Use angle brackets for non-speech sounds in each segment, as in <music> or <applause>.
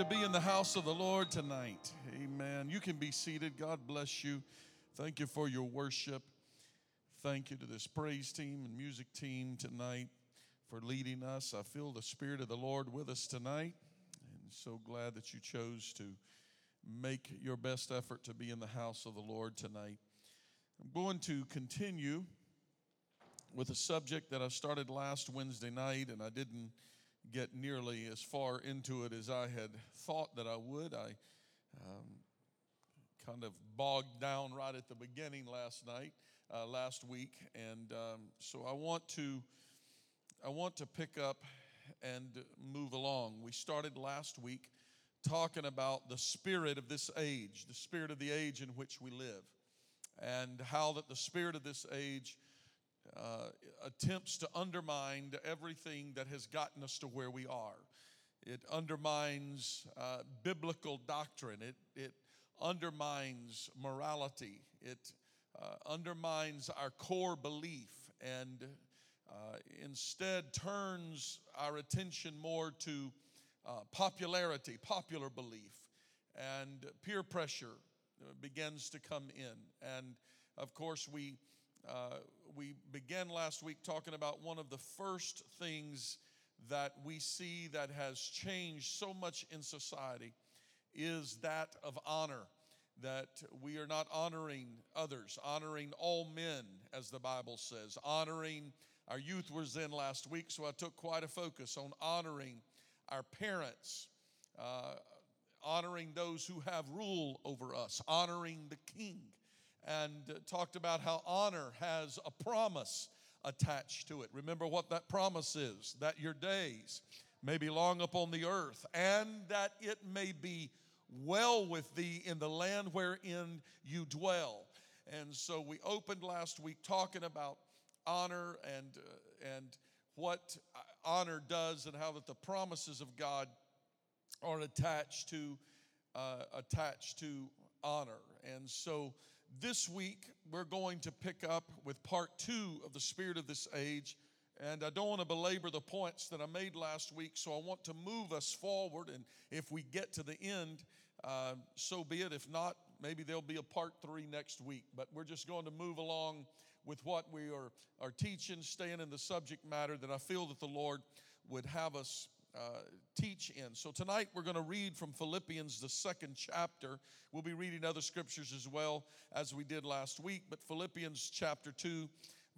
To be in the house of the Lord tonight. Amen. You can be seated. God bless you. Thank you for your worship. Thank you to this praise team and music team tonight for leading us. I feel the Spirit of the Lord with us tonight, and so glad that you chose to make your best effort to be in the house of the Lord tonight. I'm going to continue with a subject that I started last Wednesday night, and I didn't get nearly as far into it as I had thought that I would. I um, kind of bogged down right at the beginning last night, uh, last week, and um, so I want to I want to pick up and move along. We started last week talking about the spirit of this age, the spirit of the age in which we live, and how that the spirit of this age uh, attempts to undermine everything that has gotten us to where we are. It undermines uh, biblical doctrine. It, it undermines morality. It uh, undermines our core belief and uh, instead turns our attention more to uh, popularity, popular belief, and peer pressure uh, begins to come in. And of course, we uh, we began last week talking about one of the first things that we see that has changed so much in society is that of honor. That we are not honoring others, honoring all men, as the Bible says, honoring our youth was in last week, so I took quite a focus on honoring our parents, uh, honoring those who have rule over us, honoring the king and talked about how honor has a promise attached to it. Remember what that promise is that your days may be long upon the earth, and that it may be well with thee in the land wherein you dwell. And so we opened last week talking about honor and, uh, and what honor does and how that the promises of God are attached to uh, attached to honor. And so this week, we're going to pick up with part two of the spirit of this age. And I don't want to belabor the points that I made last week, so I want to move us forward. And if we get to the end, uh, so be it. If not, maybe there'll be a part three next week. But we're just going to move along with what we are, are teaching, staying in the subject matter that I feel that the Lord would have us uh, teach in. So tonight we're going to read from Philippians, the second chapter. We'll be reading other scriptures as well as we did last week, but Philippians chapter 2,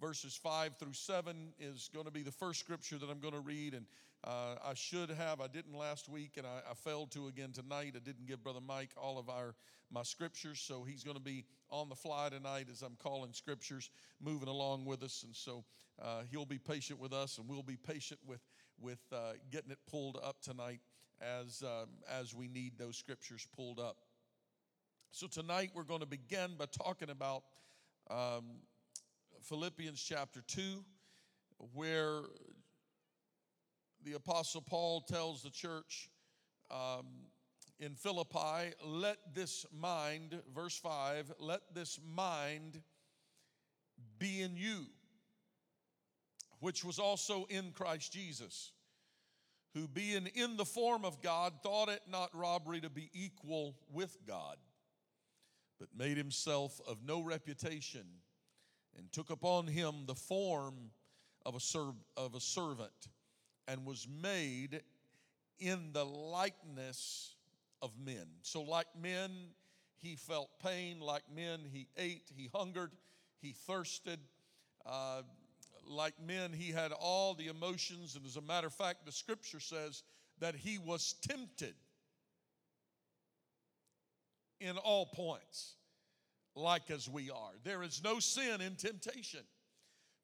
verses 5 through 7 is going to be the first scripture that I'm going to read. And uh, I should have, I didn't last week, and I, I failed to again tonight. I didn't give Brother Mike all of our my scriptures, so he's going to be on the fly tonight as I'm calling scriptures, moving along with us. And so uh, he'll be patient with us, and we'll be patient with with uh, getting it pulled up tonight as, um, as we need those scriptures pulled up. So, tonight we're going to begin by talking about um, Philippians chapter 2, where the Apostle Paul tells the church um, in Philippi, let this mind, verse 5, let this mind be in you which was also in Christ Jesus, who being in the form of God, thought it not robbery to be equal with God, but made himself of no reputation, and took upon him the form of a, serv- of a servant, and was made in the likeness of men. So, like men, he felt pain. Like men, he ate, he hungered, he thirsted. Uh, like men, he had all the emotions. And as a matter of fact, the scripture says that he was tempted in all points, like as we are. There is no sin in temptation.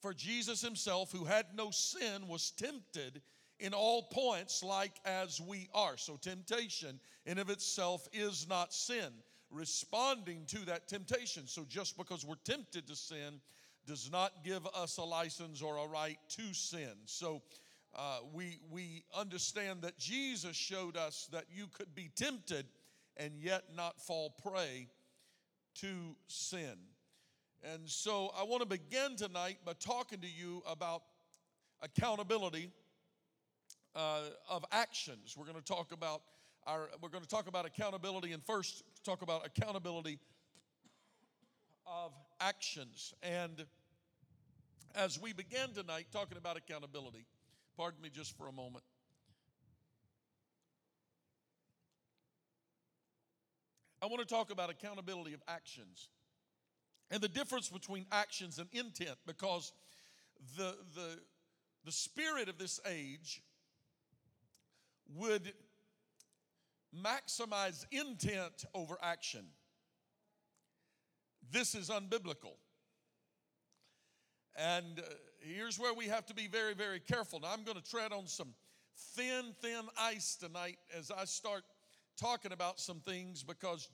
For Jesus himself, who had no sin, was tempted in all points like as we are. So, temptation in of itself is not sin. Responding to that temptation. So, just because we're tempted to sin does not give us a license or a right to sin. So, uh, we, we understand that Jesus showed us that you could be tempted and yet not fall prey to sin. And so I want to begin tonight by talking to you about accountability uh, of actions. We're going to talk about our we're going to talk about accountability and first talk about accountability of actions. And as we begin tonight talking about accountability, pardon me just for a moment. I want to talk about accountability of actions and the difference between actions and intent because the, the, the spirit of this age would maximize intent over action. This is unbiblical. And uh, here's where we have to be very, very careful. Now, I'm going to tread on some thin, thin ice tonight as I start talking about some things because,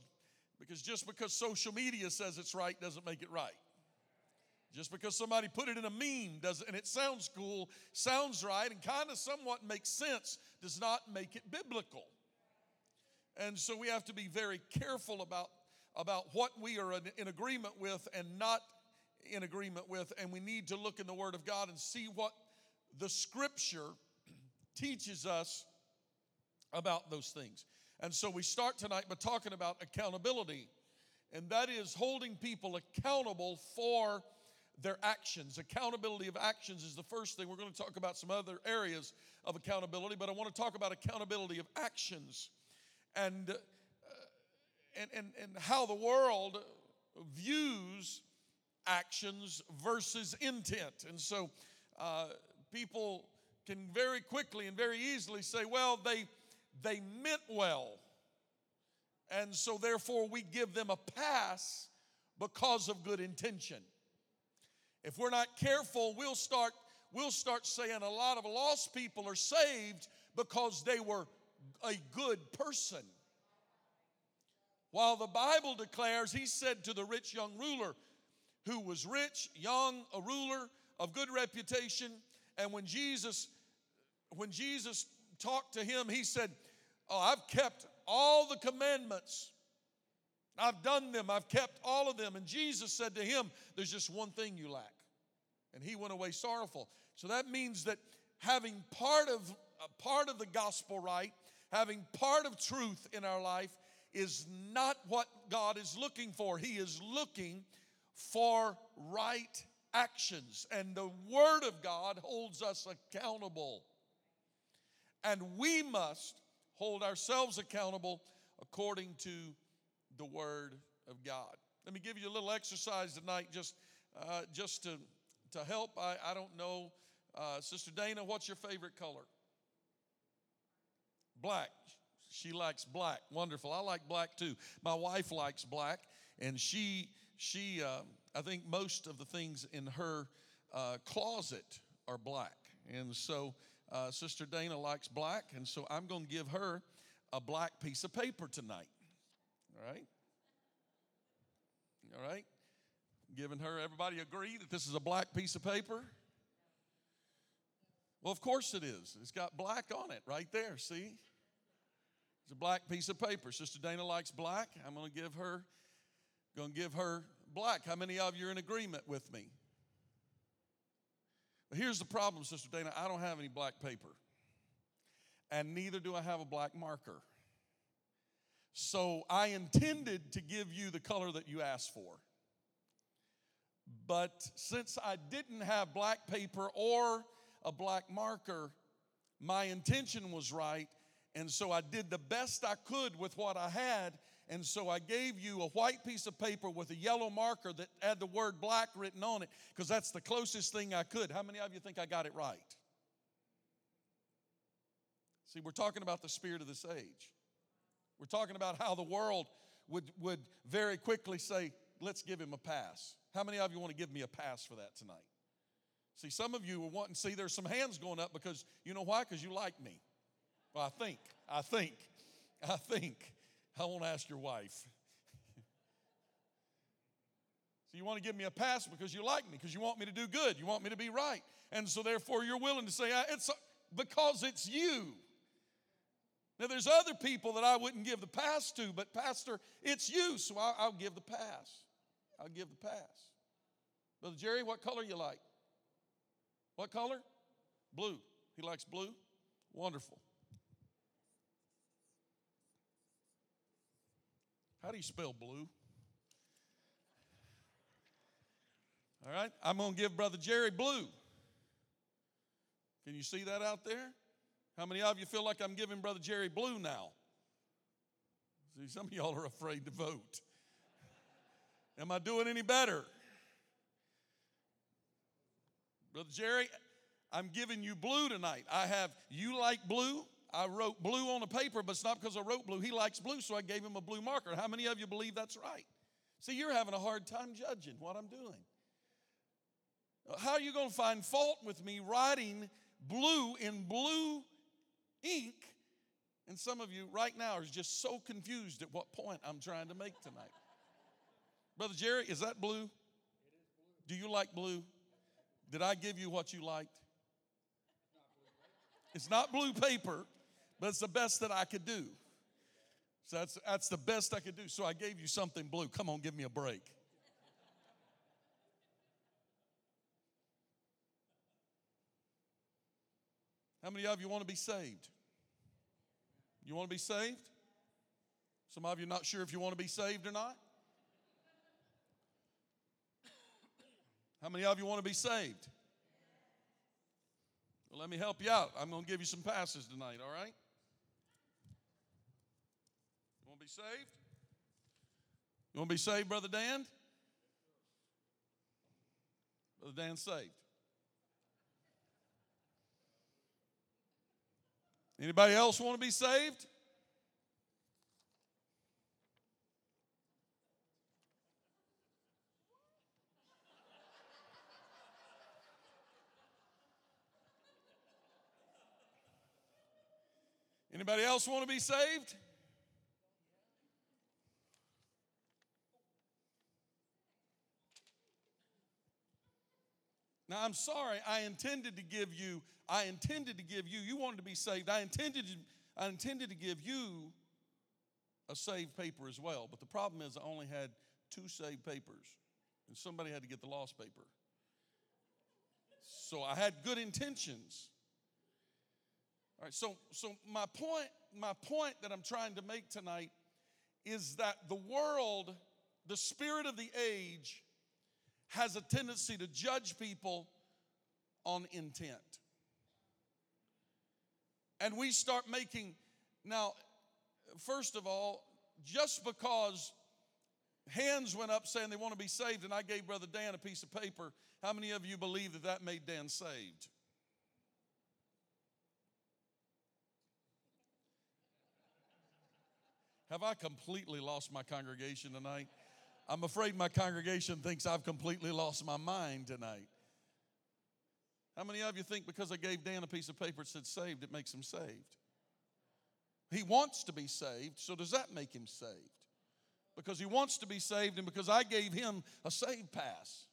because just because social media says it's right doesn't make it right. Just because somebody put it in a meme does and it sounds cool, sounds right, and kind of somewhat makes sense, does not make it biblical. And so we have to be very careful about, about what we are in, in agreement with and not in agreement with, and we need to look in the Word of God and see what the Scripture <clears throat> teaches us about those things. And so we start tonight by talking about accountability, and that is holding people accountable for their actions. Accountability of actions is the first thing. We're going to talk about some other areas of accountability, but I want to talk about accountability of actions and, uh, and, and, and how the world views actions versus intent. And so uh, people can very quickly and very easily say, well, they, they meant well. And so therefore we give them a pass because of good intention. If we're not careful, we'll start, we'll start saying a lot of lost people are saved because they were a good person. While the Bible declares, he said to the rich young ruler, who was rich, young, a ruler of good reputation, and when Jesus, when Jesus talked to him, he said, Oh, I've kept all the commandments. I've done them, I've kept all of them. And Jesus said to him, There's just one thing you lack. And he went away sorrowful. So that means that having part of part of the gospel right, having part of truth in our life is not what God is looking for. He is looking for right actions. And the Word of God holds us accountable. And we must hold ourselves accountable according to the Word of God. Let me give you a little exercise tonight just, uh, just to, to help. I, I don't know. Uh, Sister Dana, what's your favorite color? Black. She likes black. Wonderful. I like black too. My wife likes black, and she she, uh, I think most of the things in her uh, closet are black. And so uh, Sister Dana likes black, and so I'm going to give her a black piece of paper tonight. All right? All right? Giving her, everybody agree that this is a black piece of paper? Well, of course it is. It's got black on it right there, see? It's a black piece of paper. Sister Dana likes black. I'm going to give her Going to give her black. How many of you are in agreement with me? But here's the problem, Sister Dana. I don't have any black paper, and neither do I have a black marker. So I intended to give you the color that you asked for. But since I didn't have black paper or a black marker, My intention was right, and so I did the best I could with what I had. And so I gave you a white piece of paper with a yellow marker that had the word black written on it because that's the closest thing I could. How many of you think I got it right? See, we're talking about the spirit of this age. We're talking about how the world would, would very quickly say, let's give him a pass. How many of you want to give me a pass for that tonight? See, some of you are wanting, see, there's some hands going up because, you know why? Because you like me. Well, I think, I think, I think. I won't ask your wife. <laughs> so you want to give me a pass because you like me, because you want me to do good, you want me to be right. And so therefore you're willing to say, it's because it's you. Now, there's other people that I wouldn't give the pass to, but Pastor, it's you, so I'll, give the pass. I'll give the pass. Brother Jerry, what color you like? What color? Blue. He likes blue? Wonderful. How do you spell blue? All right, I'm going to give Brother Jerry blue. Can you see that out there? How many of you feel like I'm giving Brother Jerry blue now? See, some of y'all are afraid to vote. Am I doing any better? Brother Jerry, I'm giving you blue tonight. I have, you like blue? I wrote blue on a paper, but it's not because I wrote blue. He likes blue, so I gave him a blue marker. How many of you believe that's right? See, you're having a hard time judging what I'm doing. How are you going to find fault with me writing blue in blue ink? And some of you right now are just so confused at what point I'm trying to make tonight. <laughs> Brother Jerry, is that blue? Do you like blue? Did I give you what you liked? It's not blue paper, but it's the best that I could do. So that's, that's the best I could do. So I gave you something blue. Come on, give me a break. How many of you want to be saved? You want to be saved? Some of you not sure if you want to be saved or not. How many of you want to be saved? Well, let me help you out. I'm going to give you some passes tonight, all right? You want to be saved? You want to be saved, Brother Dan? Brother Dan saved. Anybody else want to be saved? Anybody else want to be saved? Now I'm sorry, I intended to give you, I intended to give you, you wanted to be saved. I intended to, I intended to give you a saved paper as well. But the problem is I only had two saved papers. And somebody had to get the lost paper. So I had good intentions. All right, so so my point, my point that I'm trying to make tonight is that the world, the spirit of the age, has a tendency to judge people on intent. And we start making now, first of all, just because hands went up saying they want to be saved, and I gave Brother Dan a piece of paper, how many of you believe that that made Dan saved? Have I completely lost my congregation tonight? I'm afraid my congregation thinks I've completely lost my mind tonight. How many of you think because I gave Dan a piece of paper that said saved, it makes him saved? He wants to be saved, so does that make him saved? Because he wants to be saved, and because I gave him a save pass.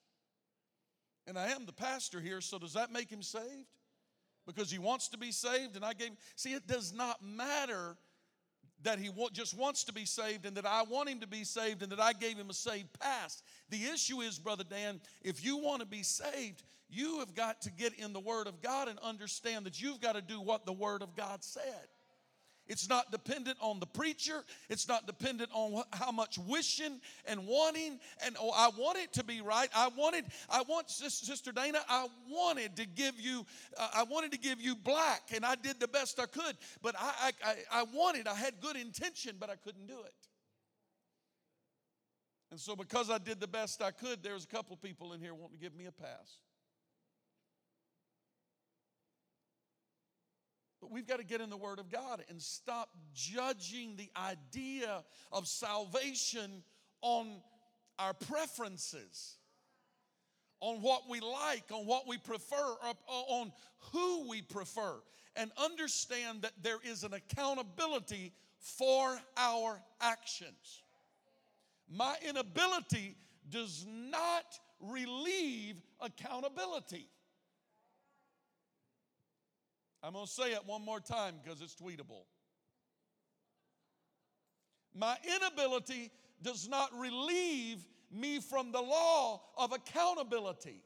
And I am the pastor here, so does that make him saved? Because he wants to be saved, and I gave. See, it does not matter that he just wants to be saved and that I want him to be saved and that I gave him a saved pass. The issue is, Brother Dan, if you want to be saved, you have got to get in the Word of God and understand that you've got to do what the Word of God said. It's not dependent on the preacher. It's not dependent on how much wishing and wanting. And oh, I want it to be right. I wanted, I want, Sister Dana, I wanted to give you, uh, I wanted to give you black, and I did the best I could. But I, I, I wanted, I had good intention, but I couldn't do it. And so, because I did the best I could, there's a couple people in here wanting to give me a pass. But we've got to get in the Word of God and stop judging the idea of salvation on our preferences, on what we like, on what we prefer, uh, on who we prefer, and understand that there is an accountability for our actions. My inability does not relieve accountability. I'm going to say it one more time because it's tweetable. My inability does not relieve me from the law of accountability.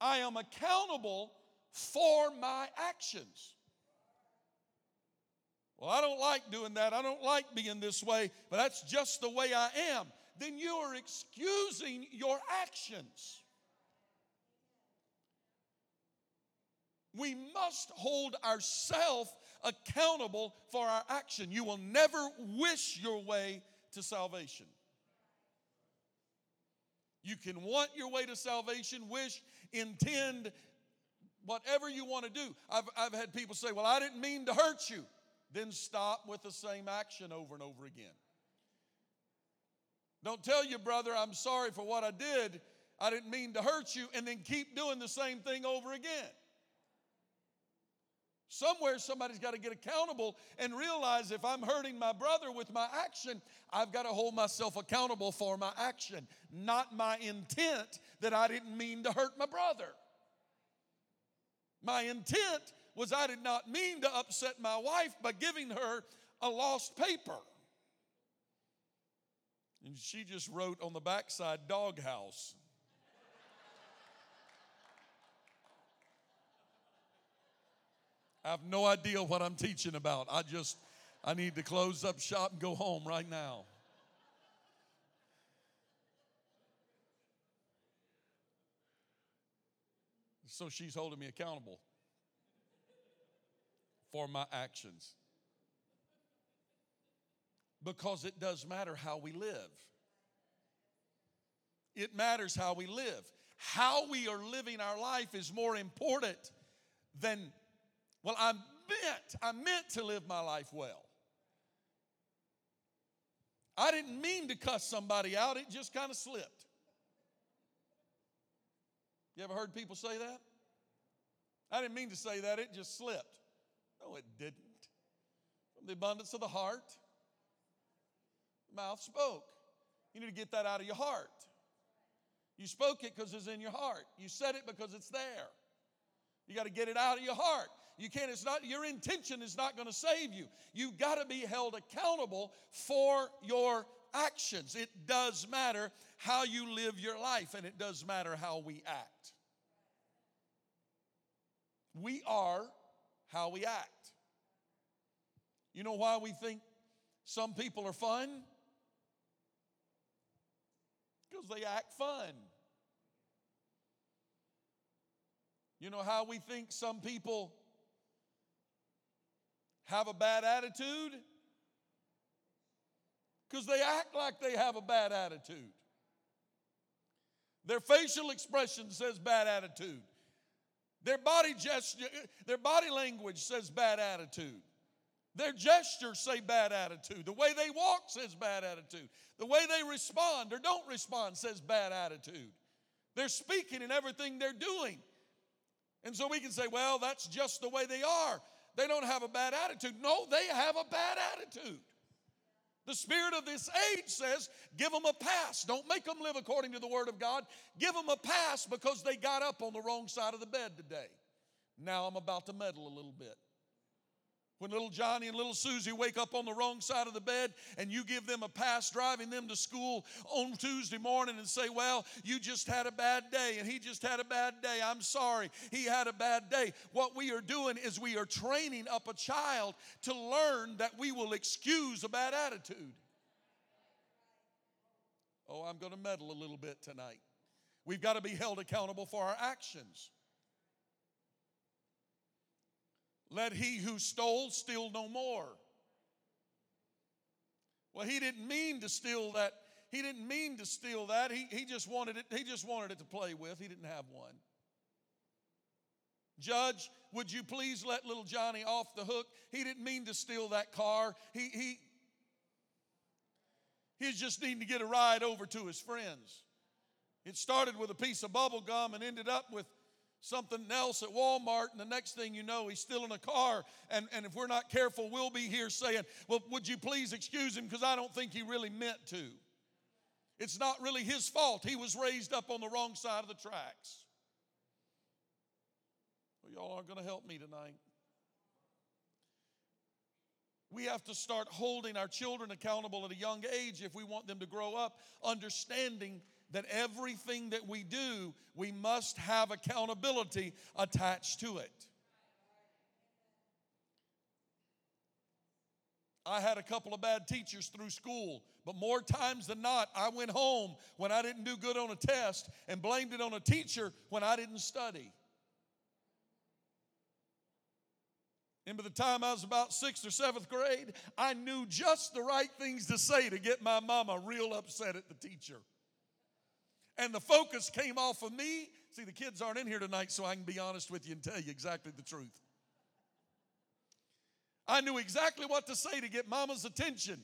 I am accountable for my actions. Well, I don't like doing that. I don't like being this way, but that's just the way I am. Then you are excusing your actions. We must hold ourselves accountable for our action. You will never wish your way to salvation. You can want your way to salvation, wish, intend, whatever you want to do. I've, I've had people say, Well, I didn't mean to hurt you. Then stop with the same action over and over again. Don't tell your brother, I'm sorry for what I did. I didn't mean to hurt you, and then keep doing the same thing over again. Somewhere somebody's got to get accountable and realize if I'm hurting my brother with my action, I've got to hold myself accountable for my action, not my intent that I didn't mean to hurt my brother. My intent was I did not mean to upset my wife by giving her a lost paper. And she just wrote on the backside, doghouse. I have no idea what I'm teaching about. I just, I need to close up shop and go home right now. So she's holding me accountable for my actions. Because it does matter how we live. It matters how we live. How we are living our life is more important than well, I meant, I meant to live my life well. I didn't mean to cuss somebody out, it just kind of slipped. You ever heard people say that? I didn't mean to say that, it just slipped. No, it didn't. From the abundance of the heart, the mouth spoke. You need to get that out of your heart. You spoke it because it's in your heart. You said it because it's there. You got to get it out of your heart. You can't, it's not, your intention is not going to save you. You've got to be held accountable for your actions. It does matter how you live your life, and it does matter how we act. We are how we act. You know why we think some people are fun? Because they act fun. You know how we think some people have a bad attitude? Because they act like they have a bad attitude. Their facial expression says bad attitude. Their body gesture, their body language says bad attitude. Their gestures say bad attitude. The way they walk says bad attitude. The way they respond or don't respond says bad attitude. They're speaking in everything they're doing. And so we can say, well, that's just the way they are they don't have a bad attitude. No, they have a bad attitude. The spirit of this age says, give them a pass. Don't make them live according to the word of God. Give them a pass because they got up on the wrong side of the bed today. Now I'm about to meddle a little bit. When little Johnny and little Susie wake up on the wrong side of the bed and you give them a pass driving them to school on Tuesday morning and say, Well, you just had a bad day and he just had a bad day. I'm sorry, he had a bad day. What we are doing is we are training up a child to learn that we will excuse a bad attitude. Oh, I'm going to meddle a little bit tonight. We've got to be held accountable for our actions. Let he who stole steal no more. Well, he didn't mean to steal that. He didn't mean to steal that. He, he just wanted it, he just wanted it to play with. He didn't have one. Judge, would you please let little Johnny off the hook? He didn't mean to steal that car. He he he's just needing to get a ride over to his friends. It started with a piece of bubble gum and ended up with something else at Walmart, and the next thing you know, he's still in a car. And, and if we're not careful, we'll be here saying, Well, would you please excuse him? Because I don't think he really meant to. It's not really his fault. He was raised up on the wrong side of the tracks. Well, y'all aren't going to help me tonight. We have to start holding our children accountable at a young age if we want them to grow up understanding that everything that we do, we must have accountability attached to it. I had a couple of bad teachers through school, but more times than not, I went home when I didn't do good on a test and blamed it on a teacher when I didn't study. And by the time I was about sixth or seventh grade, I knew just the right things to say to get my mama real upset at the teacher and the focus came off of me. See, the kids aren't in here tonight, so I can be honest with you and tell you exactly the truth. I knew exactly what to say to get mama's attention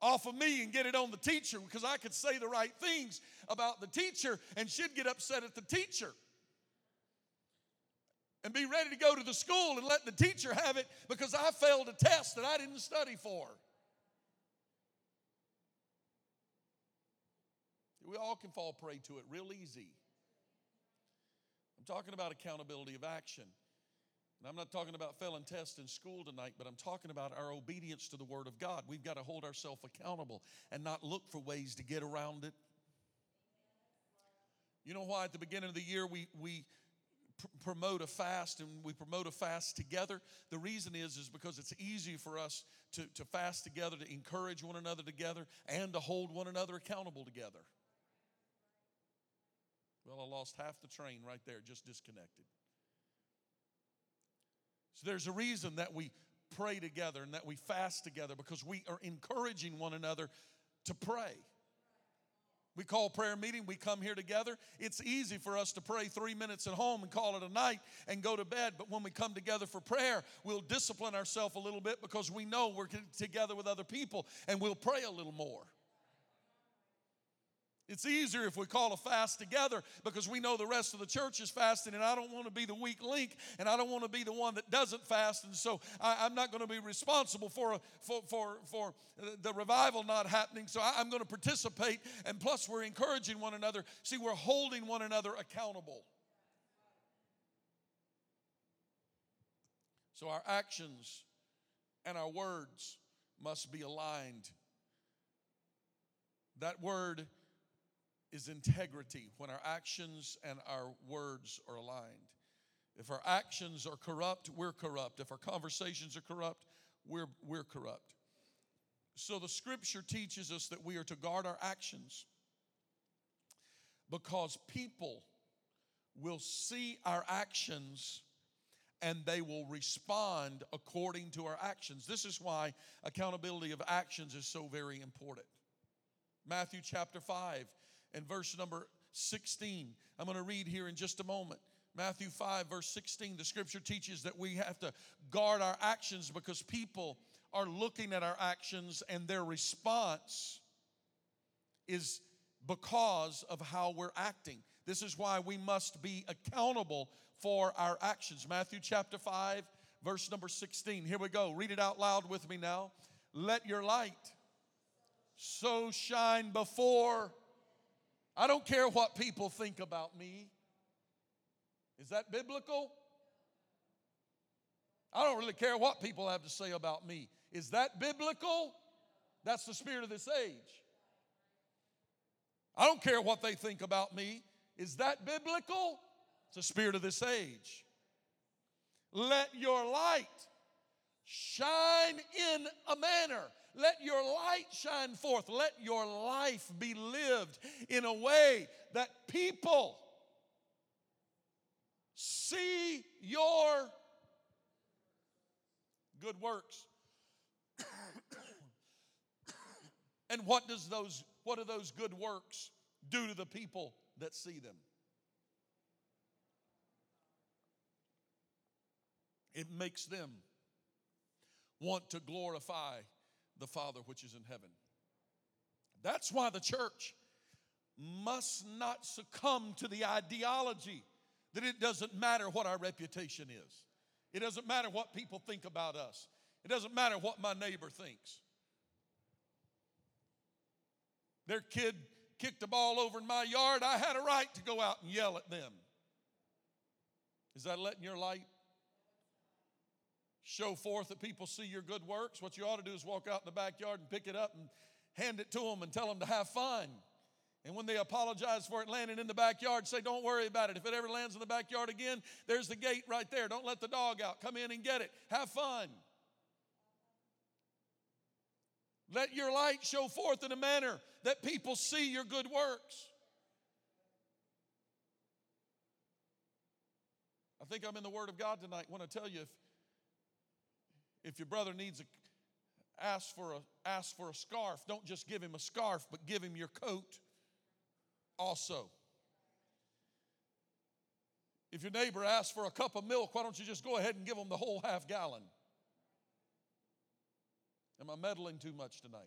off of me and get it on the teacher because I could say the right things about the teacher and she'd get upset at the teacher. And be ready to go to the school and let the teacher have it because I failed a test that I didn't study for. We all can fall prey to it real easy. I'm talking about accountability of action. And I'm not talking about failing tests in school tonight, but I'm talking about our obedience to the Word of God. We've got to hold ourselves accountable and not look for ways to get around it. You know why at the beginning of the year we, we pr- promote a fast and we promote a fast together? The reason is, is because it's easy for us to, to fast together, to encourage one another together, and to hold one another accountable together. Well, I lost half the train right there, just disconnected. So there's a reason that we pray together and that we fast together because we are encouraging one another to pray. We call prayer meeting, we come here together. It's easy for us to pray three minutes at home and call it a night and go to bed. But when we come together for prayer, we'll discipline ourselves a little bit because we know we're together with other people and we'll pray a little more. It's easier if we call a fast together because we know the rest of the church is fasting, and I don't want to be the weak link, and I don't want to be the one that doesn't fast, and so I, am not going to be responsible for, a, for, for, for the revival not happening. So I, I'm going to participate, and plus we're encouraging one another. See, we're holding one another accountable. So our actions and our words must be aligned. That word is integrity when our actions and our words are aligned. If our actions are corrupt, we're corrupt. If our conversations are corrupt, we're, we're corrupt. So the scripture teaches us that we are to guard our actions because people will see our actions and they will respond according to our actions. This is why accountability of actions is so very important. Matthew chapter 5 and verse number 16. I'm going to read here in just a moment. Matthew 5, verse 16, the scripture teaches that we have to guard our actions because people are looking at our actions and their response is because of how we're acting. This is why we must be accountable for our actions. Matthew chapter 5, verse number 16. Here we go. Read it out loud with me now. Let your light so shine before I don't care what people think about me. Is that biblical? I don't really care what people have to say about me. Is that biblical? That's the spirit of this age. I don't care what they think about me. Is that biblical? It's the spirit of this age. Let your light shine in a manner. Let your light shine forth. Let your life be lived in a way that people see your good works. <coughs> and what does those what do those good works do to the people that see them? It makes them want to glorify the Father which is in heaven. That's why the church must not succumb to the ideology that it doesn't matter what our reputation is. It doesn't matter what people think about us. It doesn't matter what my neighbor thinks. Their kid kicked a ball over in my yard. I had a right to go out and yell at them. Is that letting your light show forth that people see your good works? What you ought to do is walk out in the backyard and pick it up and hand it to them and tell them to have fun. And when they apologize for it landing in the backyard, say, Don't worry about it. If it ever lands in the backyard again, there's the gate right there. Don't let the dog out. Come in and get it. Have fun. Let your light show forth in a manner that people see your good works. I think I'm in the Word of God tonight. I want to tell you if, if your brother needs a ask for a ask for a scarf, don't just give him a scarf, but give him your coat also. If your neighbor asks for a cup of milk, why don't you just go ahead and give them the whole half gallon? Am I meddling too much tonight?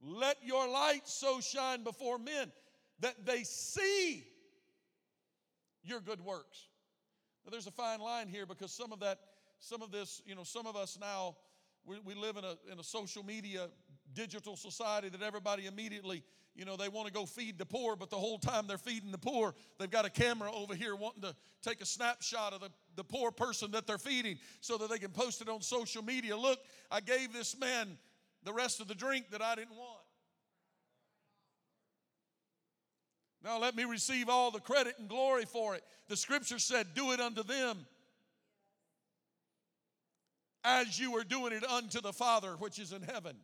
Let your light so shine before men that they see your good works. Now, there's a fine line here because some of that, some of this, you know, some of us now, we, we live in a, in a social media digital society that everybody immediately you know, they want to go feed the poor, but the whole time they're feeding the poor, they've got a camera over here wanting to take a snapshot of the, the poor person that they're feeding so that they can post it on social media. Look, I gave this man the rest of the drink that I didn't want. Now let me receive all the credit and glory for it. The scripture said, Do it unto them as you are doing it unto the Father which is in heaven.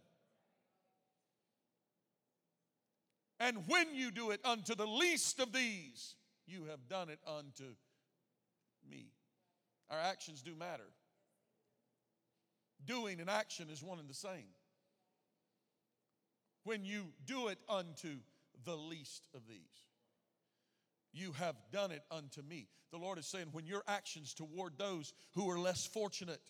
And when you do it unto the least of these, you have done it unto me. Our actions do matter. Doing and action is one and the same. When you do it unto the least of these, you have done it unto me. The Lord is saying, when your actions toward those who are less fortunate,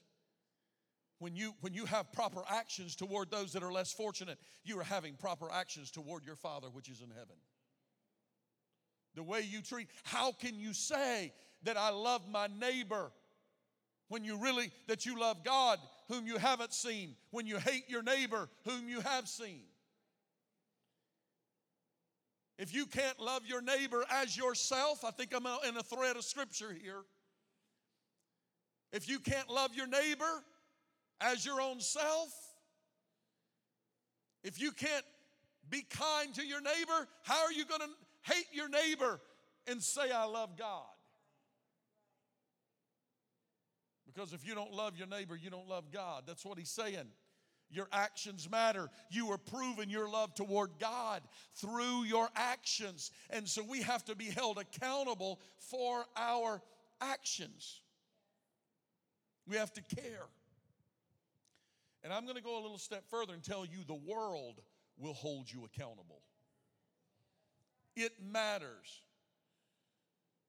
when you when you have proper actions toward those that are less fortunate you are having proper actions toward your father which is in heaven. The way you treat how can you say that i love my neighbor when you really that you love god whom you haven't seen when you hate your neighbor whom you have seen? If you can't love your neighbor as yourself i think i'm in a thread of scripture here. If you can't love your neighbor as your own self, if you can't be kind to your neighbor, how are you going to hate your neighbor and say, I love God? Because if you don't love your neighbor, you don't love God. That's what he's saying. Your actions matter. You are proving your love toward God through your actions. And so we have to be held accountable for our actions. We have to care. And I'm going to go a little step further and tell you the world will hold you accountable. It matters.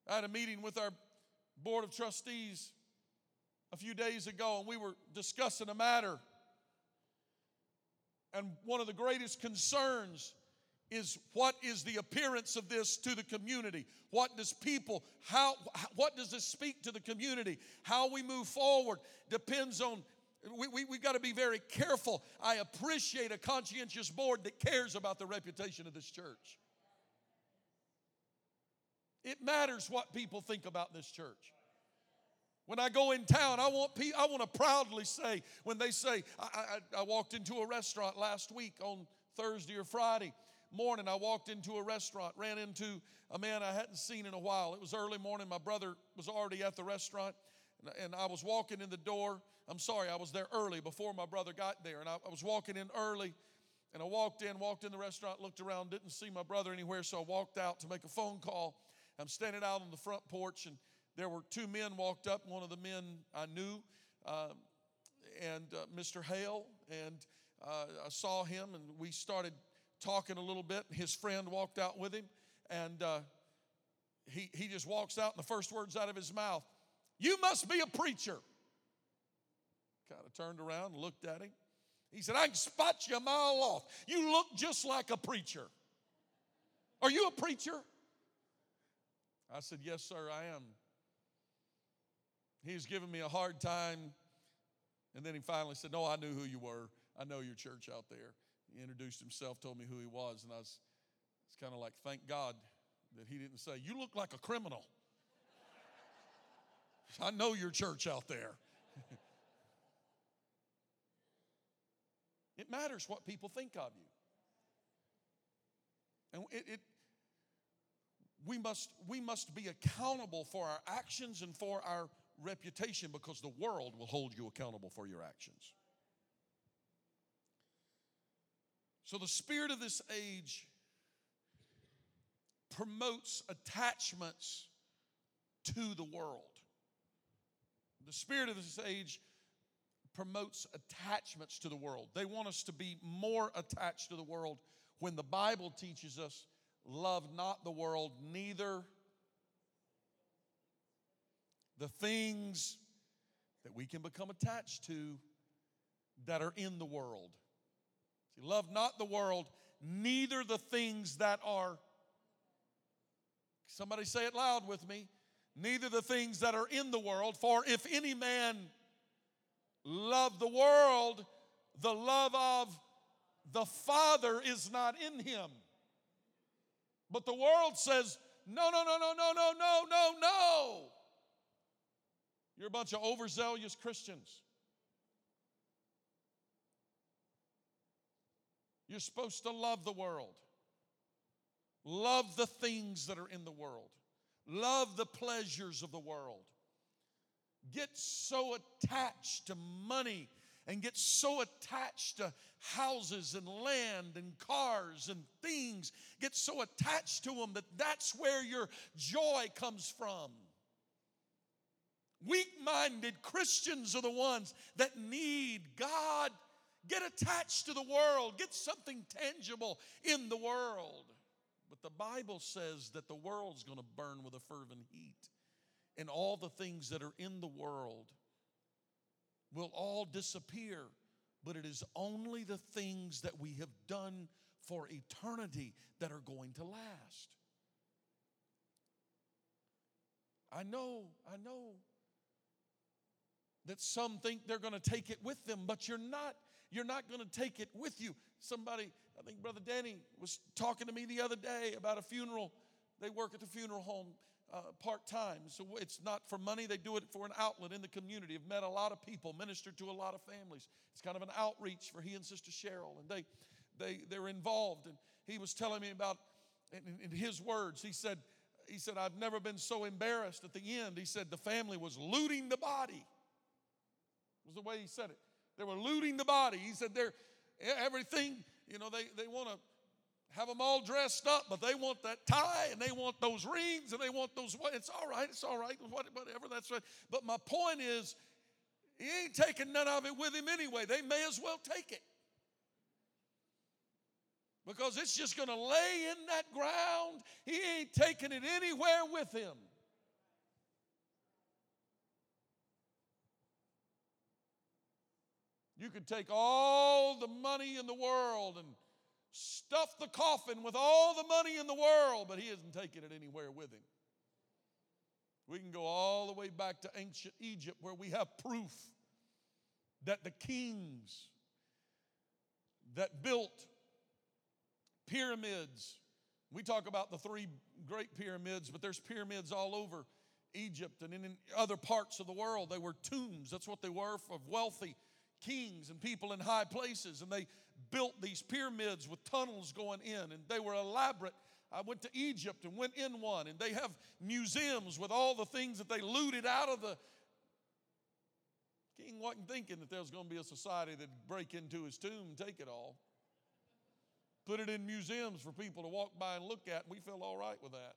I had a meeting with our board of trustees a few days ago, and we were discussing a matter. And one of the greatest concerns is what is the appearance of this to the community? What does people, how, what does this speak to the community? How we move forward depends on we, we, we got to be very careful. I appreciate a conscientious board that cares about the reputation of this church. It matters what people think about this church. When I go in town, I want I want to proudly say when they say I, I, I walked into a restaurant last week on Thursday or Friday morning. I walked into a restaurant, ran into a man I hadn't seen in a while. It was early morning. My brother was already at the restaurant, and, I was walking in the door. I'm sorry, I was there early before my brother got there, and I, I was walking in early. And I walked in, walked in the restaurant, looked around, didn't see my brother anywhere, so I walked out to make a phone call. I'm standing out on the front porch, and there were two men walked up. One of the men I knew, uh, and uh, Mr. Hale, and uh, I saw him, and we started talking a little bit. His friend walked out with him, and uh, he, he just walks out, and the first words out of his mouth, You must be a preacher. Kind of turned around and looked at him. He said, I can spot you a mile off. You look just like a preacher. Are you a preacher? I said, Yes, sir, I am. He's giving me a hard time. And then he finally said, No, I knew who you were. I know your church out there. He introduced himself, told me who he was, and I was it's kind of like, thank God that he didn't say, You look like a criminal. I know your church out there. <laughs> it matters what people think of you. And it, it we must we must be accountable for our actions and for our reputation because the world will hold you accountable for your actions. So the spirit of this age promotes attachments to the world. The spirit of this age promotes attachments to the world. They want us to be more attached to the world when the Bible teaches us love not the world, neither the things that we can become attached to that are in the world. See, love not the world, neither the things that are. Somebody say it loud with me. Neither the things that are in the world, for if any man love the world, the love of the Father is not in him. But the world says, no, no, no, no, no, no, no, no, no. You're a bunch of overzealous Christians. You're supposed to love the world, love the things that are in the world, love the pleasures of the world. Get so attached to money and get so attached to houses and land and cars and things, get so attached to them that that's where your joy comes from. Weak minded Christians are the ones that need God. Get attached to the world, get something tangible in the world. The Bible says that the world's going to burn with a fervent heat, and all the things that are in the world will all disappear. But it is only the things that we have done for eternity that are going to last. I know, I know that some think they're going to take it with them, but you're not. You're not going to take it with you. Somebody, I think Brother Danny was talking to me the other day about a funeral. They work at the funeral home uh, part time. So it's not for money, they do it for an outlet in the community. Have met a lot of people, ministered to a lot of families. It's kind of an outreach for he and Sister Cheryl, and they, they, they're involved. And he was telling me about, in, in his words, he said, he said, I've never been so embarrassed at the end. He said, the family was looting the body was the way he said it. They were looting the body. He said they're everything, you know, they, they want to have them all dressed up, but they want that tie and they want those rings and they want those. It's all right, it's all right, whatever that's right. But my point is, he ain't taking none of it with him anyway. They may as well take it. Because it's just going to lay in that ground. He ain't taking it anywhere with him. You could take all the money in the world and stuff the coffin with all the money in the world, but he isn't taking it anywhere with him. We can go all the way back to ancient Egypt where we have proof that the kings that built pyramids, we talk about the three great pyramids, but there's pyramids all over Egypt and in other parts of the world, they were tombs. That's what they were of wealthy kings and people in high places. And they built these pyramids with tunnels going in, and they were elaborate. I went to Egypt and went in one, and they have museums with all the things that they looted out of the. King wasn't thinking that there was going to be a society that'd break into his tomb and take it all. Put it in museums for people to walk by and look at, and we feel all right with that.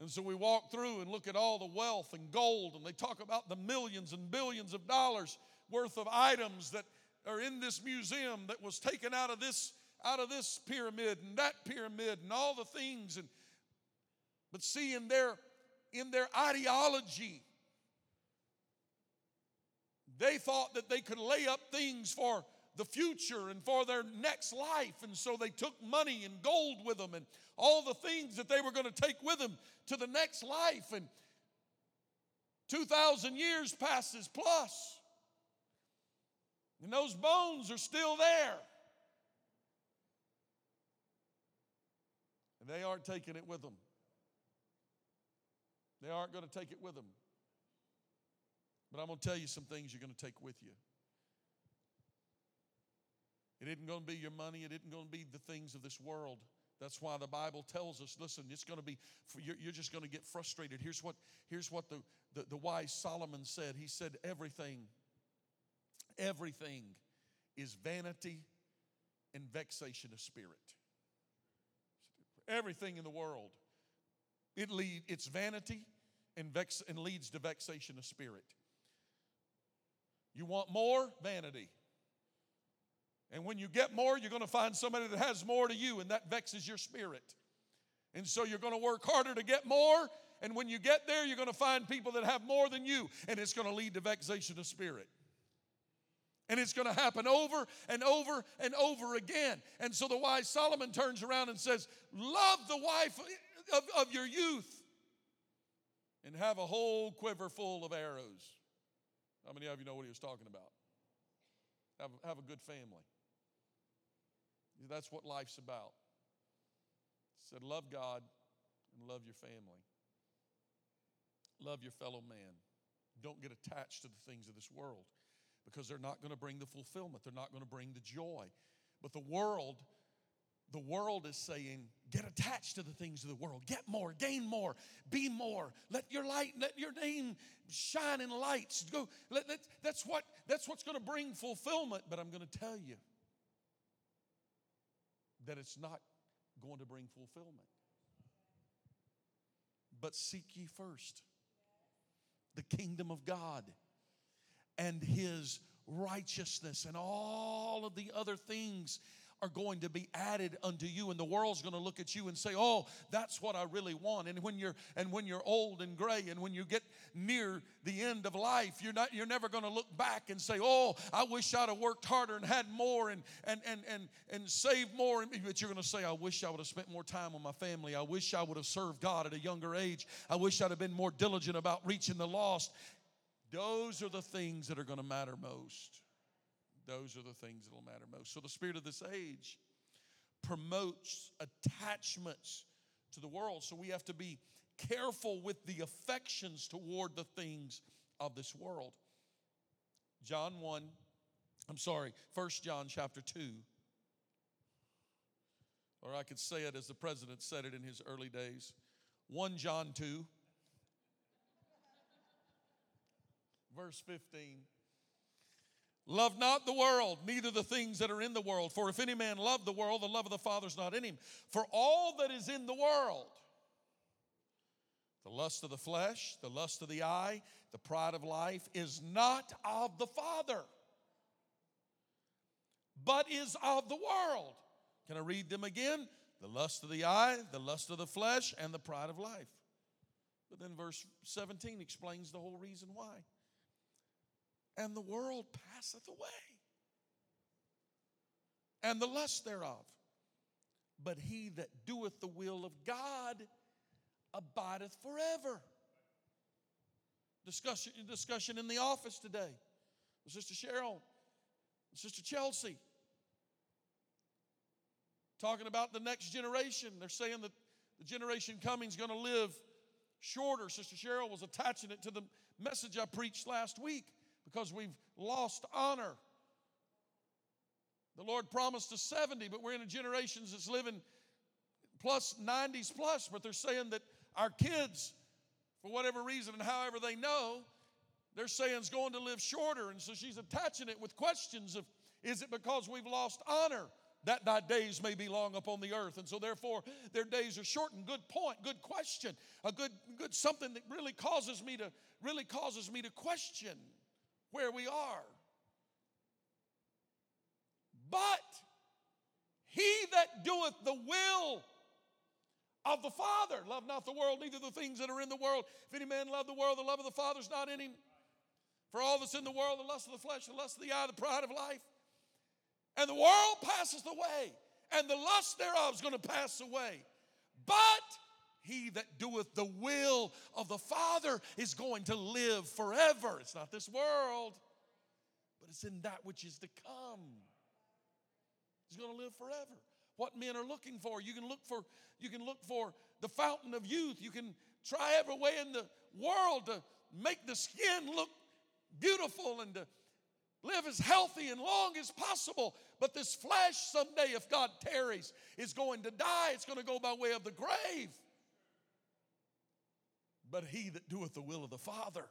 And so we walk through and look at all the wealth and gold, and they talk about the millions and billions of dollars worth of items that are in this museum that was taken out of this out of this pyramid and that pyramid and all the things. And but see in their in their ideology they thought that they could lay up things for the future and for their next life. And so they took money and gold with them and all the things that they were going to take with them to the next life. And 2,000 years passes plus, and those bones are still there. And they aren't taking it with them. They aren't going to take it with them. But I'm going to tell you some things you're going to take with you. It isn't going to be your money. It isn't going to be the things of this world. That's why the Bible tells us, listen, it's going to be, you're, just going to get frustrated. Here's what, here's what the, the, the wise Solomon said. He said, everything, everything is vanity and vexation of spirit. Everything in the world, it lead, it's vanity and, vex, and leads to vexation of spirit. You want more? Vanity. And when you get more, you're going to find somebody that has more to you, and that vexes your spirit. And so you're going to work harder to get more. And when you get there, you're going to find people that have more than you, and it's going to lead to vexation of spirit. And it's going to happen over and over and over again. And so the wise Solomon turns around and says, Love the wife of, of your youth and have a whole quiver full of arrows. How many of you know what he was talking about? Have, have a good family. That's what life's about. He said, Love God and love your family. Love your fellow man. Don't get attached to the things of this world because they're not going to bring the fulfillment, they're not going to bring the joy. But the world, the world is saying, get attached to the things of the world. Get more, gain more, be more. Let your light, let your name shine in lights. Go, let, let, that's, what, that's what's going to bring fulfillment. But I'm going to tell you, that it's not going to bring fulfillment. But seek ye first the kingdom of God and his righteousness and all of the other things are going to be added unto you and the world's going to look at you and say oh that's what i really want. And when you're and when you're old and gray and when you get near the end of life you're not you're never going to look back and say oh i wish i'd have worked harder and had more and and and and, and saved more. But you're going to say i wish i would have spent more time with my family. I wish i would have served god at a younger age. I wish i'd have been more diligent about reaching the lost. Those are the things that are going to matter most those are the things that will matter most. So the spirit of this age promotes attachments to the world. So we have to be careful with the affections toward the things of this world. John 1, I'm sorry, First John chapter 2. Or I could say it as the president said it in his early days 1 John 2, verse 15. Love not the world, neither the things that are in the world. For if any man love the world, the love of the Father is not in him. For all that is in the world, the lust of the flesh, the lust of the eye, the pride of life, is not of the Father, but is of the world. Can I read them again? The lust of the eye, the lust of the flesh, and the pride of life. But then verse 17 explains the whole reason why and the world passeth away, and the lust thereof. But he that doeth the will of God abideth forever. Discussion, discussion in the office today. Sister Cheryl, Sister Chelsea, talking about the next generation. They're saying that the generation coming is going to live shorter. Sister Cheryl was attaching it to the message I preached last week because we've lost honor. The Lord promised us 70, but we're in a generation that's living plus 90s plus, but they're saying that our kids, for whatever reason and however they know, they're saying it's going to live shorter. And so she's attaching it with questions of is it because we've lost honor? that thy days may be long upon the earth. And so therefore their days are shortened. Good point, good question. A good good something that really causes me to really causes me to question where we are. But he that doeth the will of the Father, love not the world, neither the things that are in the world. If any man love the world, the love of the Father is not in him. For all that's in the world, the lust of the flesh, the lust of the eye, the pride of life, and the world passes away, and the lust thereof is going to pass away. But he that doeth the will of the Father is going to live forever. It's not this world, but it's in that which is to come. He's going to live forever. What men are looking for, you can look for you can look for the fountain of youth. You can try every way in the world to make the skin look beautiful and to live as healthy and long as possible. But this flesh, someday, if God tarries, is going to die. It's going to go by way of the grave. But he that doeth the will of the Father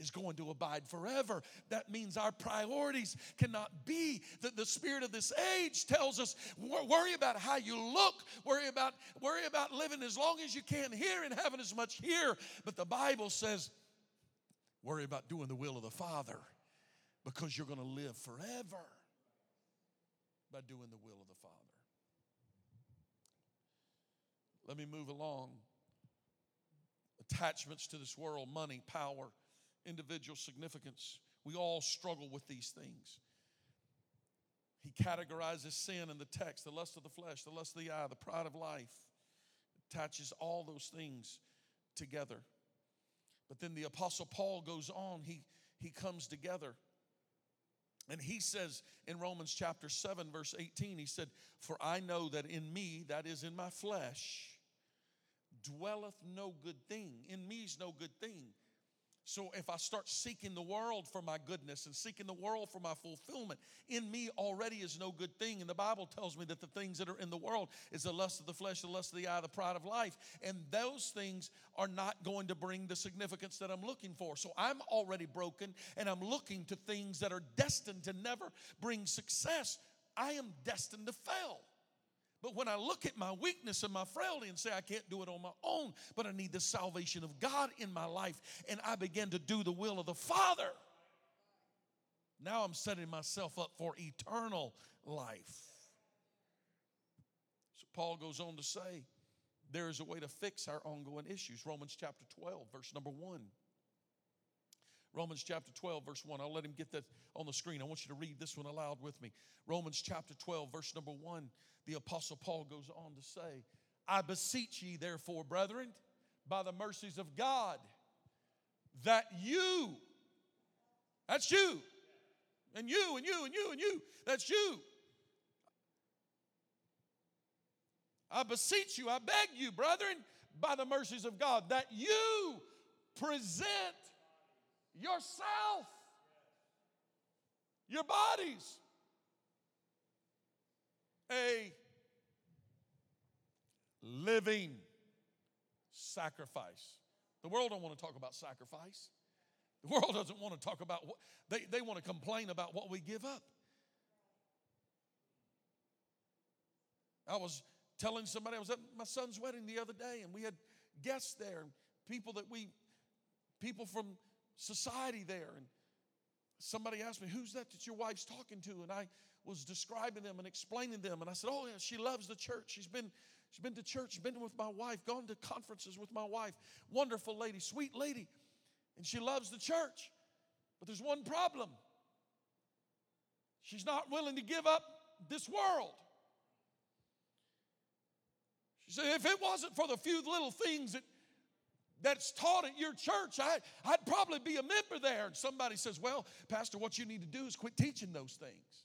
is going to abide forever. That means our priorities cannot be that the spirit of this age tells us worry about how you look, worry about worry about living as long as you can here and having as much here. But the Bible says worry about doing the will of the Father because you're going to live forever by doing the will of the Father. Let me move along. Attachments to this world, money, power, individual significance. We all struggle with these things. He categorizes sin in the text the lust of the flesh, the lust of the eye, the pride of life. Attaches all those things together. But then the Apostle Paul goes on, he, he comes together and he says in Romans chapter 7, verse 18, he said, For I know that in me, that is in my flesh, dwelleth no good thing. In me is no good thing. So if I start seeking the world for my goodness and seeking the world for my fulfillment, in me already is no good thing. And the Bible tells me that the things that are in the world is the lust of the flesh, the lust of the eye, the pride of life. And those things are not going to bring the significance that I'm looking for. So I'm already broken and I'm looking to things that are destined to never bring success. I am destined to fail. But when I look at my weakness and my frailty and say, I can't do it on my own, but I need the salvation of God in my life, and I begin to do the will of the Father, now I'm setting myself up for eternal life. So Paul goes on to say, there is a way to fix our ongoing issues. Romans chapter 12, verse number 1. Romans chapter 12, verse 1. I'll let him get that on the screen. I want you to read this one aloud with me. Romans chapter 12, verse number 1 the Apostle Paul goes on to say, I beseech ye, therefore, brethren, by the mercies of God, that you, that's you, and you, and you, and you, and you, that's you. I beseech you, I beg you, brethren, by the mercies of God, that you present yourself, your bodies, a living sacrifice. The world don't want to talk about sacrifice. The world <laughs> doesn't want to talk about what they, they want to complain about what we give up. I was telling somebody, I was at my son's wedding the other day, and we had guests there, people that we, people from society there. And somebody asked me, Who's that that your wife's talking to? And I was describing them and explaining them. And I said, Oh, yeah, she loves the church. She's been, she's been to church, been with my wife, gone to conferences with my wife. Wonderful lady, sweet lady. And she loves the church. But there's one problem she's not willing to give up this world. She said, if it wasn't for the few little things that that's taught at your church, I, I'd probably be a member there. And somebody says, Well, Pastor, what you need to do is quit teaching those things.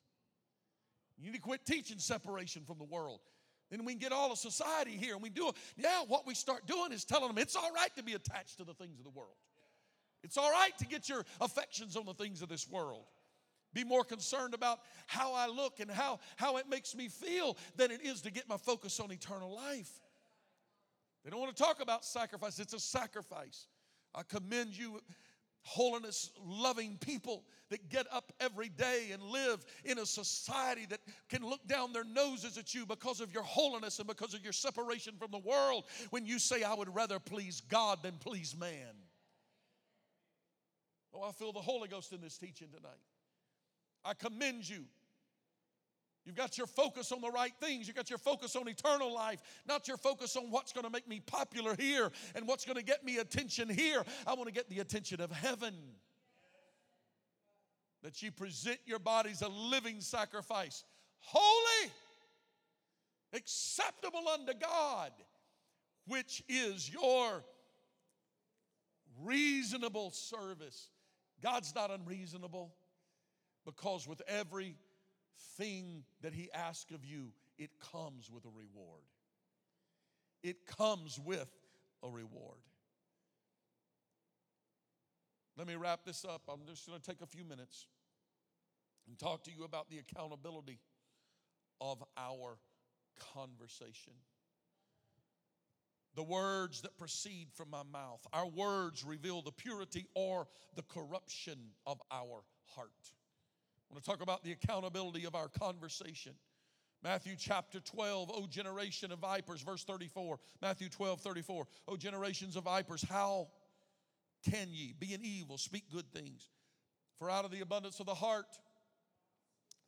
You need to quit teaching separation from the world. Then we can get all of society here and we do it. Yeah, what we start doing is telling them it's all right to be attached to the things of the world. It's all right to get your affections on the things of this world. Be more concerned about how I look and how, how it makes me feel than it is to get my focus on eternal life. They don't want to talk about sacrifice, it's a sacrifice. I commend you, holiness loving people that get up every day and live in a society that can look down their noses at you because of your holiness and because of your separation from the world when you say, I would rather please God than please man. Oh, I feel the Holy Ghost in this teaching tonight. I commend you. You've got your focus on the right things. You've got your focus on eternal life, not your focus on what's going to make me popular here and what's going to get me attention here. I want to get the attention of heaven. That you present your bodies a living sacrifice, holy, acceptable unto God, which is your reasonable service. God's not unreasonable. Because with everything that He asks of you, it comes with a reward. It comes with a reward. Let me wrap this up. I'm just going to take a few minutes and talk to you about the accountability of our conversation. The words that proceed from my mouth, our words reveal the purity or the corruption of our heart. I want to talk about the accountability of our conversation. Matthew chapter 12, O generation of vipers, verse 34. Matthew 12, 34. O generations of vipers, how can ye, being evil, speak good things? For out of the abundance of the heart,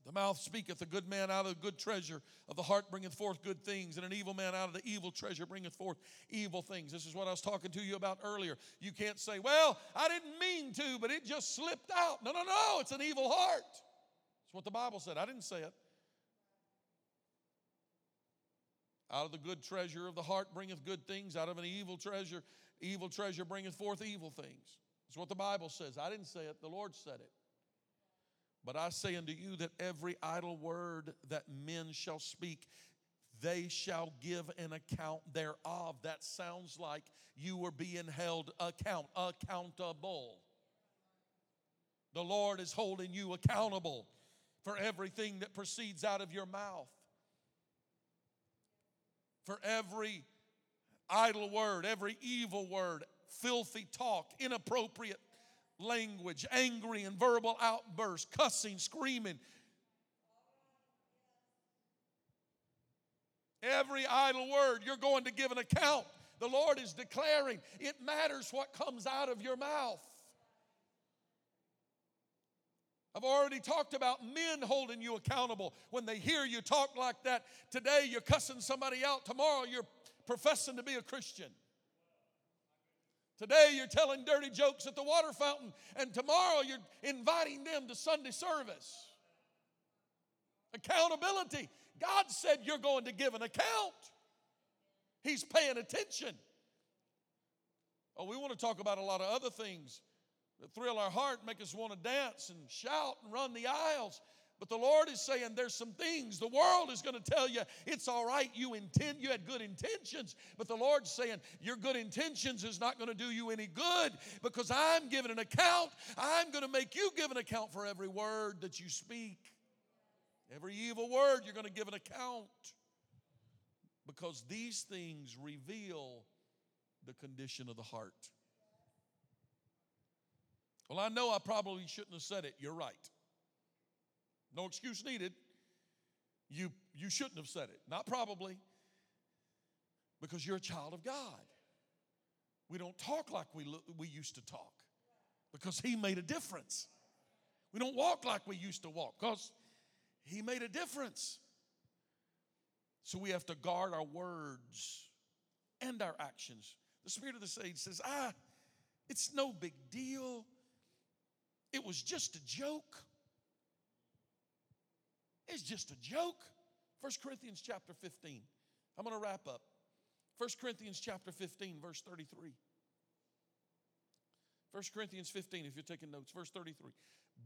the mouth speaketh, a good man out of the good treasure of the heart bringeth forth good things, and an evil man out of the evil treasure bringeth forth evil things. This is what I was talking to you about earlier. You can't say, Well, I didn't mean to, but it just slipped out. No, no, no, it's an evil heart. That's what the Bible said. I didn't say it. Out of the good treasure of the heart bringeth good things. Out of an evil treasure, evil treasure bringeth forth evil things. That's what the Bible says. I didn't say it, the Lord said it. But I say unto you that every idle word that men shall speak, they shall give an account thereof. That sounds like you were being held account, accountable. The Lord is holding you accountable for everything that proceeds out of your mouth, for every idle word, every evil word, filthy talk, inappropriate language, angry and verbal outbursts, cussing, screaming. Every idle word, you're going to give an account. The Lord is declaring it matters what comes out of your mouth. I've already talked about men holding you accountable when they hear you talk like that. Today you're cussing somebody out, tomorrow you're professing to be a Christian. Today you're telling dirty jokes at the water fountain, and tomorrow you're inviting them to Sunday service. Accountability. God said you're going to give an account, He's paying attention. Oh, we want to talk about a lot of other things that thrill our heart, make us want to dance and shout and run the aisles. But the Lord is saying there's some things the world is going to tell you it's all right. You intend you had good intentions, but the Lord's saying your good intentions is not going to do you any good because I'm giving an account. I'm going to make you give an account for every word that you speak. Every evil word you're going to give an account because these things reveal the condition of the heart. Well, I know I probably shouldn't have said it. You're right. No excuse needed. You, you shouldn't have said it. Not probably. Because you're a child of God. We don't talk like we, we used to talk because He made a difference. We don't walk like we used to walk because He made a difference. So we have to guard our words and our actions. The Spirit of this age says, ah, it's no big deal. It was just a joke. It's just a joke. 1 Corinthians chapter 15. I'm going to wrap up. 1 Corinthians chapter 15, verse 33. 1 Corinthians 15, if you're taking notes, verse 33.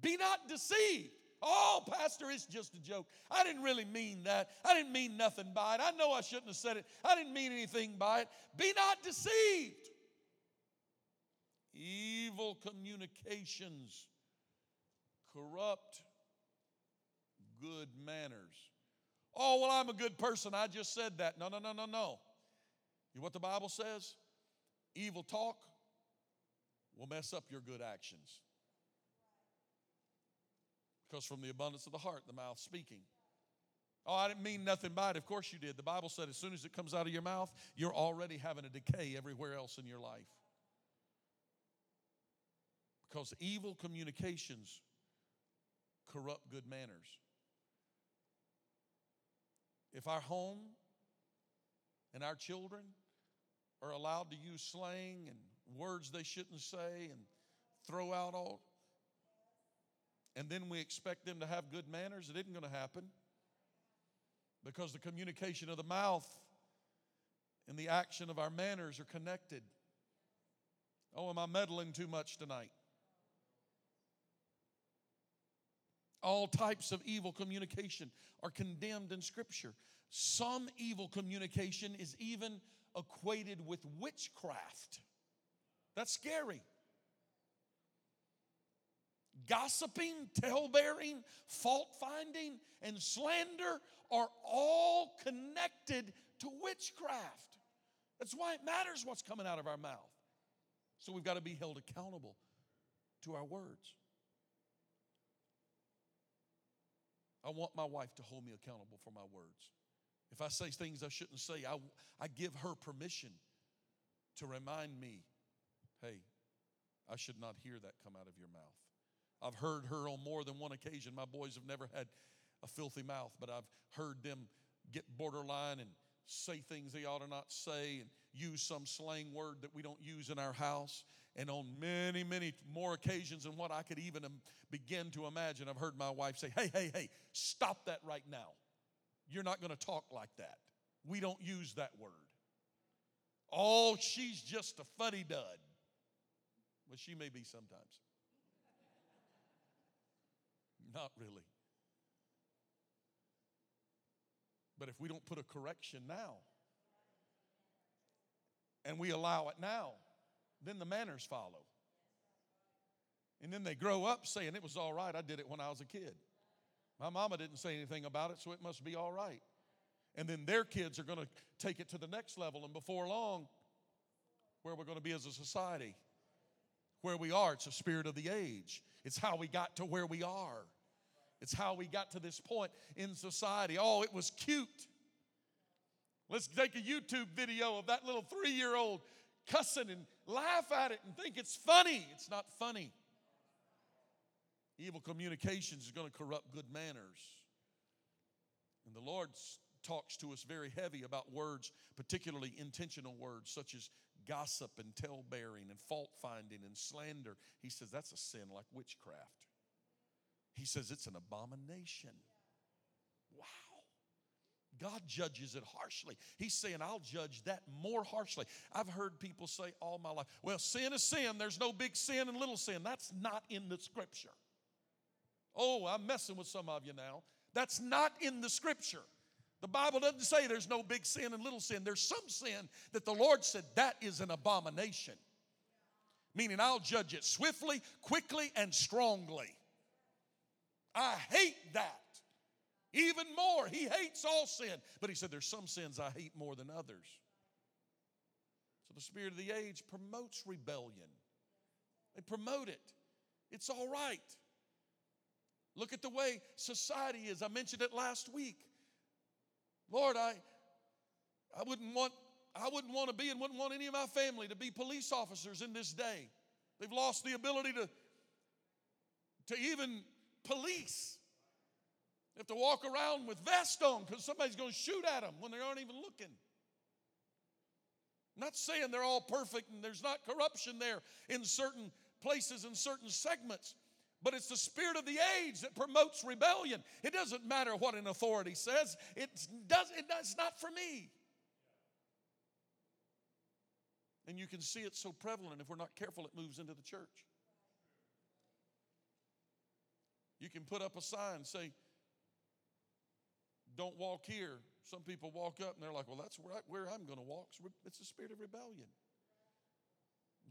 Be not deceived. Oh, Pastor, it's just a joke. I didn't really mean that. I didn't mean nothing by it. I know I shouldn't have said it. I didn't mean anything by it. Be not deceived. Evil communications corrupt good manners. Oh, well, I'm a good person. I just said that. No, no, no, no, no. You know what the Bible says? Evil talk will mess up your good actions. Because from the abundance of the heart, the mouth speaking. Oh, I didn't mean nothing by it. Of course you did. The Bible said as soon as it comes out of your mouth, you're already having a decay everywhere else in your life. Because evil communications corrupt good manners. If our home and our children are allowed to use slang and words they shouldn't say and throw out all, and then we expect them to have good manners, it isn't going to happen because the communication of the mouth and the action of our manners are connected. Oh, am I meddling too much tonight? All types of evil communication are condemned in Scripture. Some evil communication is even equated with witchcraft. That's scary. Gossiping, tale-bearing, fault finding, and slander are all connected to witchcraft. That's why it matters what's coming out of our mouth. So we've got to be held accountable to our words. I want my wife to hold me accountable for my words. If I say things I shouldn't say, I, I give her permission to remind me hey, I should not hear that come out of your mouth. I've heard her on more than one occasion. My boys have never had a filthy mouth, but I've heard them get borderline and say things they ought to not say and use some slang word that we don't use in our house. And on many, many more occasions than what I could even begin to imagine, I've heard my wife say, Hey, hey, hey, stop that right now. You're not going to talk like that. We don't use that word. Oh, she's just a fuddy dud. Well, she may be sometimes. <laughs> Not really. But if we don't put a correction now and we allow it now, then the manners follow. And then they grow up saying, It was all right. I did it when I was a kid. My mama didn't say anything about it, so it must be all right. And then their kids are going to take it to the next level. And before long, where we're going to be as a society, where we are, it's a spirit of the age. It's how we got to where we are. It's how we got to this point in society. Oh, it was cute. Let's take a YouTube video of that little three year old cussing and laugh at it and think it's funny. It's not funny. Evil communications is going to corrupt good manners. And the Lord talks to us very heavy about words, particularly intentional words such as gossip and tale bearing and fault finding and slander. He says that's a sin like witchcraft. He says it's an abomination. Wow. God judges it harshly. He's saying, I'll judge that more harshly. I've heard people say all my life, well, sin is sin. There's no big sin and little sin. That's not in the scripture. Oh, I'm messing with some of you now. That's not in the scripture. The Bible doesn't say there's no big sin and little sin. There's some sin that the Lord said that is an abomination. Meaning, I'll judge it swiftly, quickly, and strongly. I hate that. Even more, he hates all sin. But he said, There's some sins I hate more than others. So the spirit of the age promotes rebellion, they promote it. It's all right. Look at the way society is. I mentioned it last week. Lord, I, I wouldn't want I wouldn't want to be and wouldn't want any of my family to be police officers in this day. They've lost the ability to, to even police. They have to walk around with vests on because somebody's going to shoot at them when they aren't even looking. I'm not saying they're all perfect and there's not corruption there in certain places and certain segments. But it's the spirit of the age that promotes rebellion. It doesn't matter what an authority says, it does, it, it's not for me. And you can see it so prevalent. If we're not careful, it moves into the church. You can put up a sign, and say, don't walk here. Some people walk up and they're like, well, that's where, I, where I'm going to walk. It's the spirit of rebellion.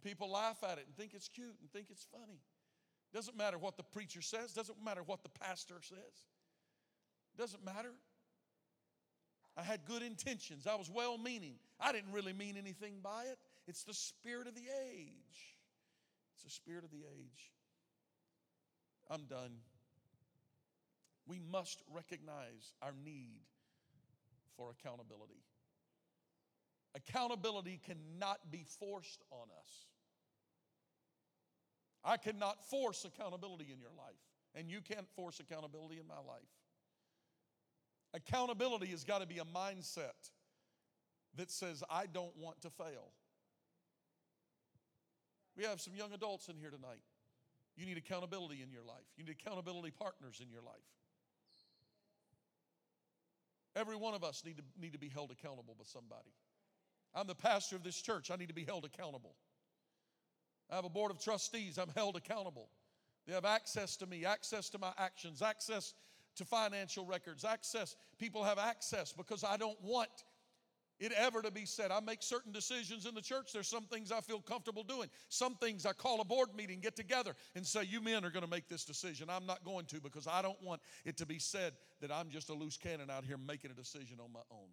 People laugh at it and think it's cute and think it's funny. Doesn't matter what the preacher says, doesn't matter what the pastor says. Doesn't matter. I had good intentions. I was well meaning. I didn't really mean anything by it. It's the spirit of the age. It's the spirit of the age. I'm done. We must recognize our need for accountability. Accountability cannot be forced on us. I cannot force accountability in your life, and you can't force accountability in my life. Accountability has got to be a mindset that says, I don't want to fail. We have some young adults in here tonight. You need accountability in your life, you need accountability partners in your life. Every one of us need to, need to be held accountable by somebody. I'm the pastor of this church, I need to be held accountable. I have a board of trustees, I'm held accountable. They have access to me, access to my actions, access to financial records, access. People have access because I don't want it ever to be said. I make certain decisions in the church. There's some things I feel comfortable doing. Some things I call a board meeting, get together, and say, You men are going to make this decision. I'm not going to because I don't want it to be said that I'm just a loose cannon out here making a decision on my own.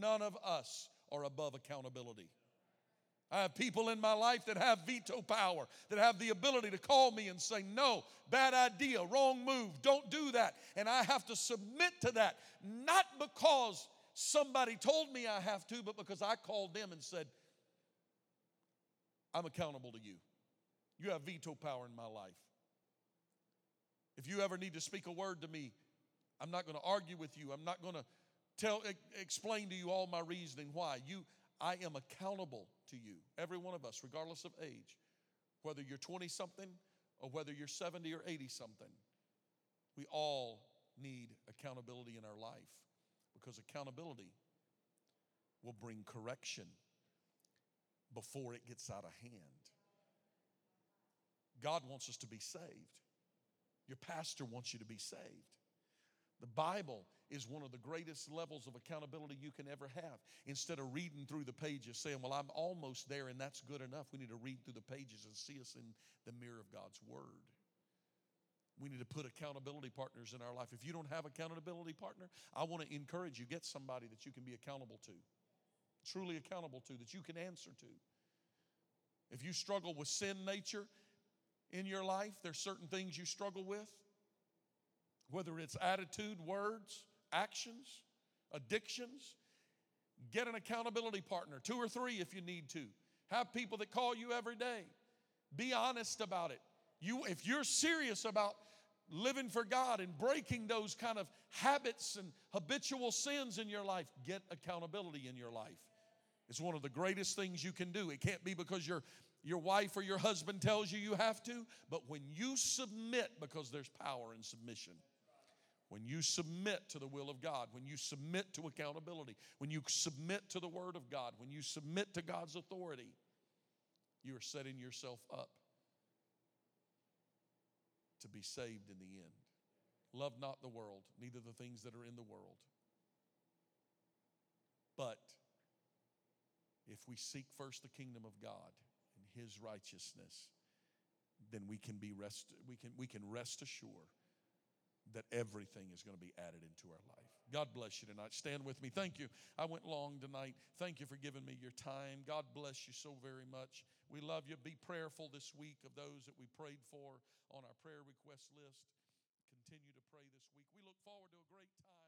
None of us are above accountability. I have people in my life that have veto power, that have the ability to call me and say, No, bad idea, wrong move, don't do that. And I have to submit to that, not because somebody told me I have to, but because I called them and said, I'm accountable to you. You have veto power in my life. If you ever need to speak a word to me, I'm not going to argue with you. I'm not going to tell explain to you all my reasoning why. You I am accountable to you, every one of us, regardless of age, whether you're 20 something or whether you're 70 or 80 something. We all need accountability in our life because accountability will bring correction before it gets out of hand. God wants us to be saved. Your pastor wants you to be saved. The Bible is one of the greatest levels of accountability you can ever have. Instead of reading through the pages saying, Well, I'm almost there and that's good enough, we need to read through the pages and see us in the mirror of God's Word. We need to put accountability partners in our life. If you don't have accountability partner, I want to encourage you get somebody that you can be accountable to. Truly accountable to that you can answer to. If you struggle with sin nature in your life, there's certain things you struggle with whether it's attitude, words, actions, addictions. Get an accountability partner, two or three if you need to. Have people that call you every day. Be honest about it. You, if you're serious about living for God and breaking those kind of habits and habitual sins in your life, get accountability in your life. It's one of the greatest things you can do. It can't be because your, your wife or your husband tells you you have to, but when you submit, because there's power in submission. When you submit to the will of God, when you submit to accountability, when you submit to the Word of God, when you submit to God's authority, you are setting yourself up to be saved in the end. Love not the world, neither the things that are in the world. But if we seek first the kingdom of God and his righteousness, then we can be rest we can we can rest assured that everything is going to be added into our life. God bless you tonight. Stand with me. Thank you. I went long tonight. Thank you for giving me your time. God bless you so very much. We love you. Be prayerful this week of those that we prayed for on our prayer request list. Continue to pray this week. We look forward to a great time.